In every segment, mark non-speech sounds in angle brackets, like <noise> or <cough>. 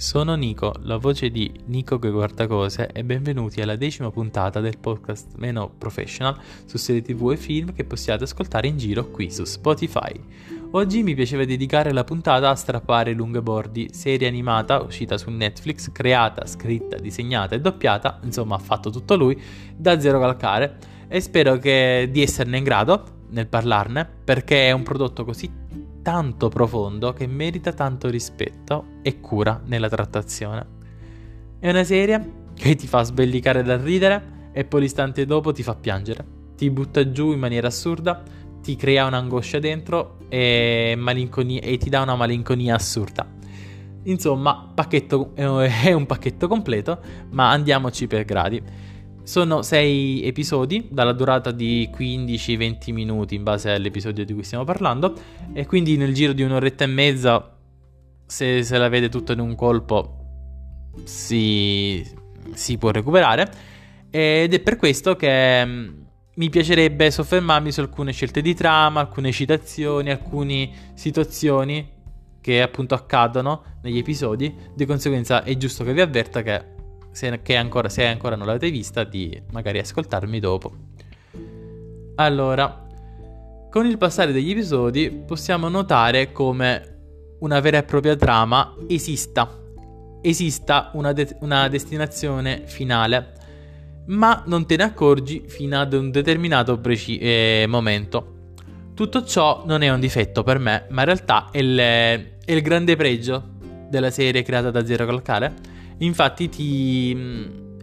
Sono Nico, la voce di Nico che guarda cose e benvenuti alla decima puntata del podcast meno professional su serie tv e film che possiate ascoltare in giro qui su Spotify. Oggi mi piaceva dedicare la puntata a Strappare lunghebordi, serie animata uscita su Netflix, creata, scritta, disegnata e doppiata, insomma ha fatto tutto lui, da zero calcare e spero che, di esserne in grado nel parlarne perché è un prodotto così tanto profondo che merita tanto rispetto e cura nella trattazione. È una serie che ti fa sbellicare dal ridere e poi l'istante dopo ti fa piangere, ti butta giù in maniera assurda, ti crea un'angoscia dentro e, e ti dà una malinconia assurda. Insomma, pacchetto, è un pacchetto completo, ma andiamoci per gradi. Sono sei episodi dalla durata di 15-20 minuti in base all'episodio di cui stiamo parlando e quindi nel giro di un'oretta e mezza, se, se la vede tutto in un colpo, si, si può recuperare ed è per questo che mm, mi piacerebbe soffermarmi su alcune scelte di trama, alcune citazioni, alcune situazioni che appunto accadono negli episodi. Di conseguenza è giusto che vi avverta che se, ancora, se ancora non l'avete vista, di magari ascoltarmi dopo. Allora, con il passare degli episodi possiamo notare come una vera e propria trama esista, esista una, de- una destinazione finale, ma non te ne accorgi fino ad un determinato preci- eh, momento. Tutto ciò non è un difetto per me, ma in realtà è il, è il grande pregio della serie creata da Zero Calcare Infatti ti...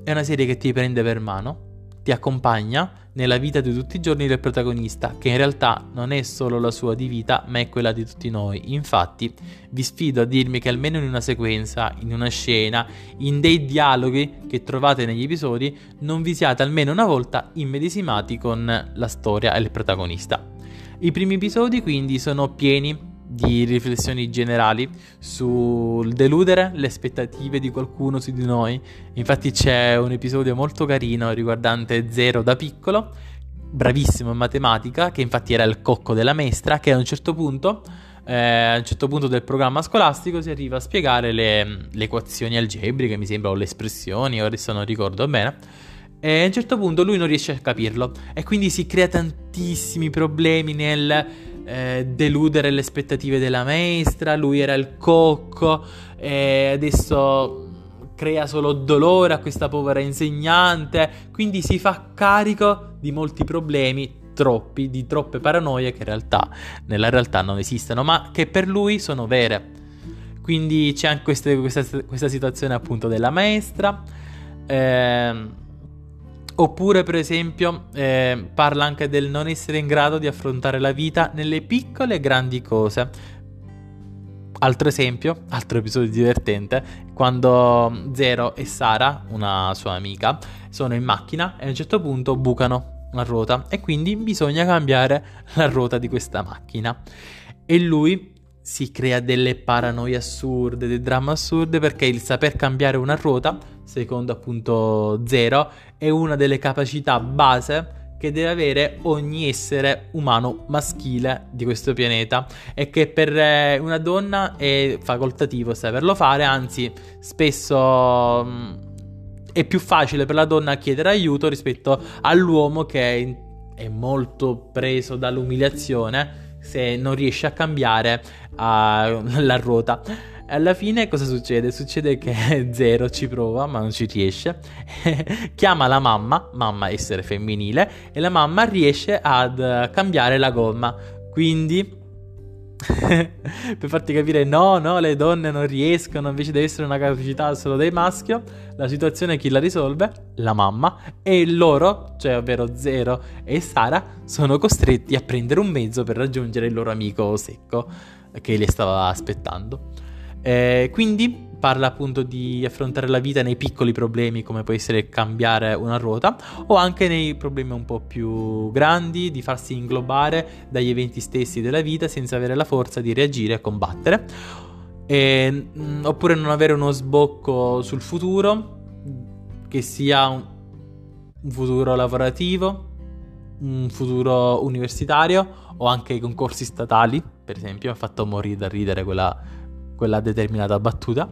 è una serie che ti prende per mano, ti accompagna nella vita di tutti i giorni del protagonista, che in realtà non è solo la sua di vita, ma è quella di tutti noi. Infatti, vi sfido a dirmi che almeno in una sequenza, in una scena, in dei dialoghi che trovate negli episodi, non vi siate almeno una volta immedesimati con la storia e il protagonista. I primi episodi quindi sono pieni di riflessioni generali sul deludere le aspettative di qualcuno su di noi. Infatti c'è un episodio molto carino riguardante Zero da piccolo, bravissimo in matematica, che infatti era il cocco della maestra, che a un certo punto, eh, a un certo punto del programma scolastico si arriva a spiegare le, le equazioni algebriche, mi sembra, o le espressioni, adesso non ricordo bene. E a un certo punto lui non riesce a capirlo e quindi si crea tantissimi problemi nel eh, deludere le aspettative della maestra, lui era il cocco e adesso crea solo dolore a questa povera insegnante, quindi si fa carico di molti problemi, troppi, di troppe paranoie che in realtà nella realtà non esistono, ma che per lui sono vere. Quindi c'è anche questa, questa, questa situazione appunto della maestra. Eh, Oppure, per esempio, eh, parla anche del non essere in grado di affrontare la vita nelle piccole e grandi cose. Altro esempio, altro episodio divertente, quando Zero e Sara, una sua amica, sono in macchina e a un certo punto bucano una ruota e quindi bisogna cambiare <laughs> la ruota di questa macchina. E lui si crea delle paranoie assurde, dei drammi assurde perché il saper cambiare una ruota, secondo appunto Zero, è una delle capacità base che deve avere ogni essere umano maschile di questo pianeta e che per eh, una donna è facoltativo saperlo fare, anzi spesso mm, è più facile per la donna chiedere aiuto rispetto all'uomo che è molto preso dall'umiliazione se non riesce a cambiare uh, la ruota. Alla fine cosa succede? Succede che <laughs> Zero ci prova ma non ci riesce. <laughs> Chiama la mamma, mamma essere femminile, e la mamma riesce ad cambiare la gomma. Quindi <laughs> per farti capire no, no, le donne non riescono, invece deve essere una capacità solo dei maschio, la situazione chi la risolve? La mamma e loro, cioè ovvero Zero e Sara, sono costretti a prendere un mezzo per raggiungere il loro amico secco che li stava aspettando. Eh, quindi parla appunto di affrontare la vita nei piccoli problemi come può essere cambiare una ruota o anche nei problemi un po' più grandi di farsi inglobare dagli eventi stessi della vita senza avere la forza di reagire e combattere. E, mm, oppure non avere uno sbocco sul futuro che sia un, un futuro lavorativo un futuro universitario o anche i concorsi statali per esempio. Mi ha fatto morire da ridere quella quella determinata battuta.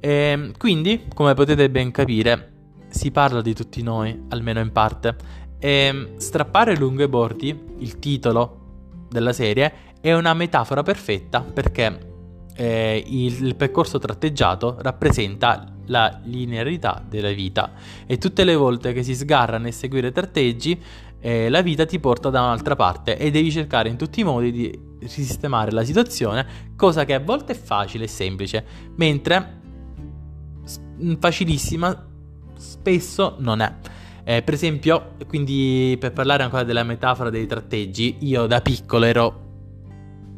E, ehm, quindi, come potete ben capire, si parla di tutti noi, almeno in parte. E ehm, strappare lungo i bordi, il titolo della serie, è una metafora perfetta perché eh, il, il percorso tratteggiato rappresenta la linearità della vita e tutte le volte che si sgarra nel seguire tratteggi eh, la vita ti porta da un'altra parte e devi cercare in tutti i modi di risistemare la situazione, cosa che a volte è facile e semplice, mentre facilissima spesso non è. Eh, per esempio, quindi per parlare ancora della metafora dei tratteggi, io da piccolo ero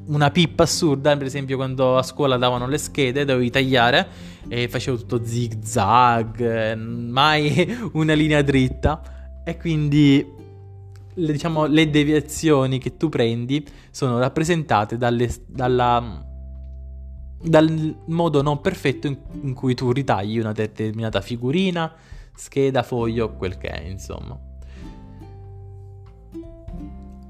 una pippa assurda, per esempio quando a scuola davano le schede dovevi tagliare e facevo tutto zig zag, mai <laughs> una linea dritta e quindi le, diciamo, le deviazioni che tu prendi sono rappresentate dalle, dalla, dal modo non perfetto in, in cui tu ritagli una determinata figurina, scheda, foglio, quel che è, insomma.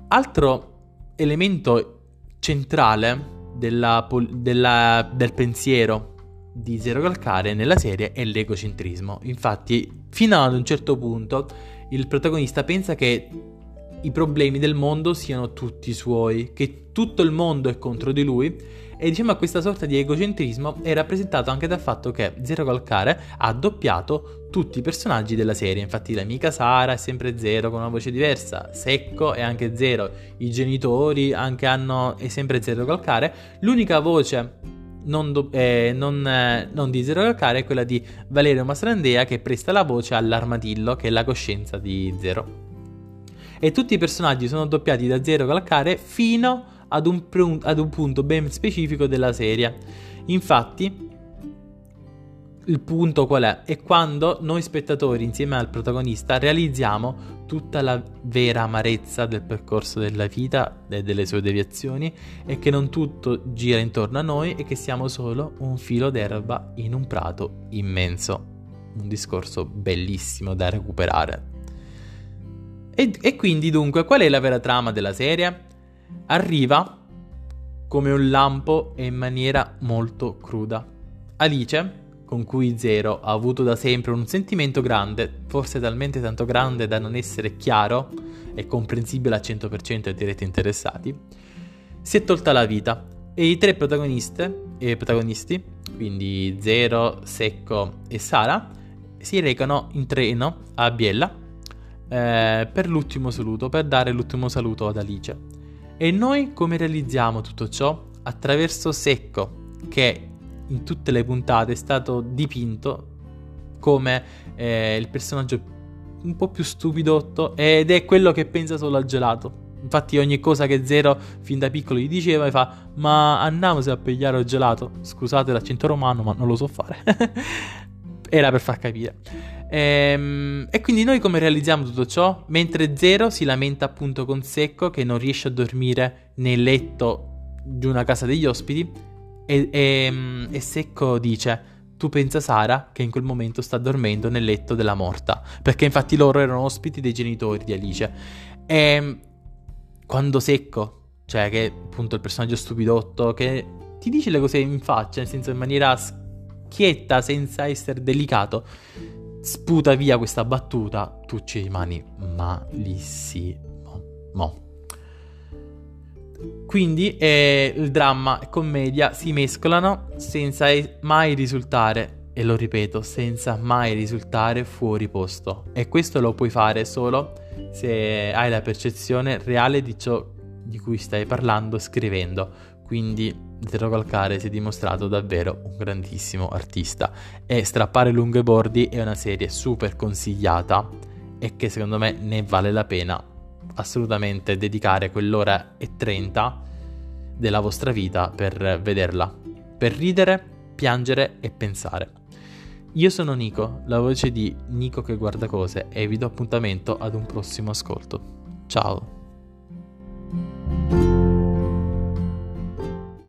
Altro elemento centrale della, della, del pensiero di Zero Calcare nella serie è l'egocentrismo. Infatti, fino ad un certo punto, il protagonista pensa che i problemi del mondo siano tutti suoi, che tutto il mondo è contro di lui. E diciamo che questa sorta di egocentrismo è rappresentato anche dal fatto che Zero Calcare ha doppiato tutti i personaggi della serie, infatti l'amica Sara è sempre Zero con una voce diversa, Secco è anche Zero, i genitori anche hanno è sempre Zero Calcare, l'unica voce non, do, eh, non, eh, non, di Zero Calcare è quella di Valerio Mastrandea che presta la voce all'armadillo che è la coscienza di Zero e tutti i personaggi sono doppiati da Zero Calcare fino ad un, ad un punto ben specifico della serie. Infatti, il punto qual è? È quando noi spettatori, insieme al protagonista, realizziamo tutta la vera amarezza del percorso della vita e delle sue deviazioni e che non tutto gira intorno a noi e che siamo solo un filo d'erba in un prato immenso. Un discorso bellissimo da recuperare. E, e quindi dunque qual è la vera trama della serie? Arriva come un lampo e in maniera molto cruda. Alice, con cui Zero ha avuto da sempre un sentimento grande, forse talmente tanto grande da non essere chiaro e comprensibile al 100% ai diretti interessati, si è tolta la vita e i tre e protagonisti, quindi Zero, Secco e Sara, si recano in treno a Biella eh, per l'ultimo saluto, per dare l'ultimo saluto ad Alice. E noi come realizziamo tutto ciò? Attraverso Secco, che in tutte le puntate è stato dipinto come eh, il personaggio un po' più stupidotto ed è quello che pensa solo al gelato. Infatti ogni cosa che Zero fin da piccolo gli diceva fa ma andiamo a pigliare il gelato. Scusate l'accento romano ma non lo so fare. <laughs> Era per far capire. Ehm, e quindi noi come realizziamo tutto ciò? Mentre Zero si lamenta appunto con Secco che non riesce a dormire nel letto di una casa degli ospiti e, e, e Secco dice tu pensa Sara che in quel momento sta dormendo nel letto della morta perché infatti loro erano ospiti dei genitori di Alice e quando Secco cioè che appunto il personaggio stupidotto che ti dice le cose in faccia nel senso in maniera schietta senza essere delicato sputa via questa battuta, tu ci rimani malissimo. Mo. Quindi eh, il dramma e commedia si mescolano senza mai risultare, e lo ripeto, senza mai risultare fuori posto. E questo lo puoi fare solo se hai la percezione reale di ciò di cui stai parlando scrivendo. Quindi Zero Calcare si è dimostrato davvero un grandissimo artista e Strappare lunghe bordi è una serie super consigliata e che secondo me ne vale la pena assolutamente dedicare quell'ora e trenta della vostra vita per vederla, per ridere, piangere e pensare. Io sono Nico, la voce di Nico che guarda cose e vi do appuntamento ad un prossimo ascolto. Ciao!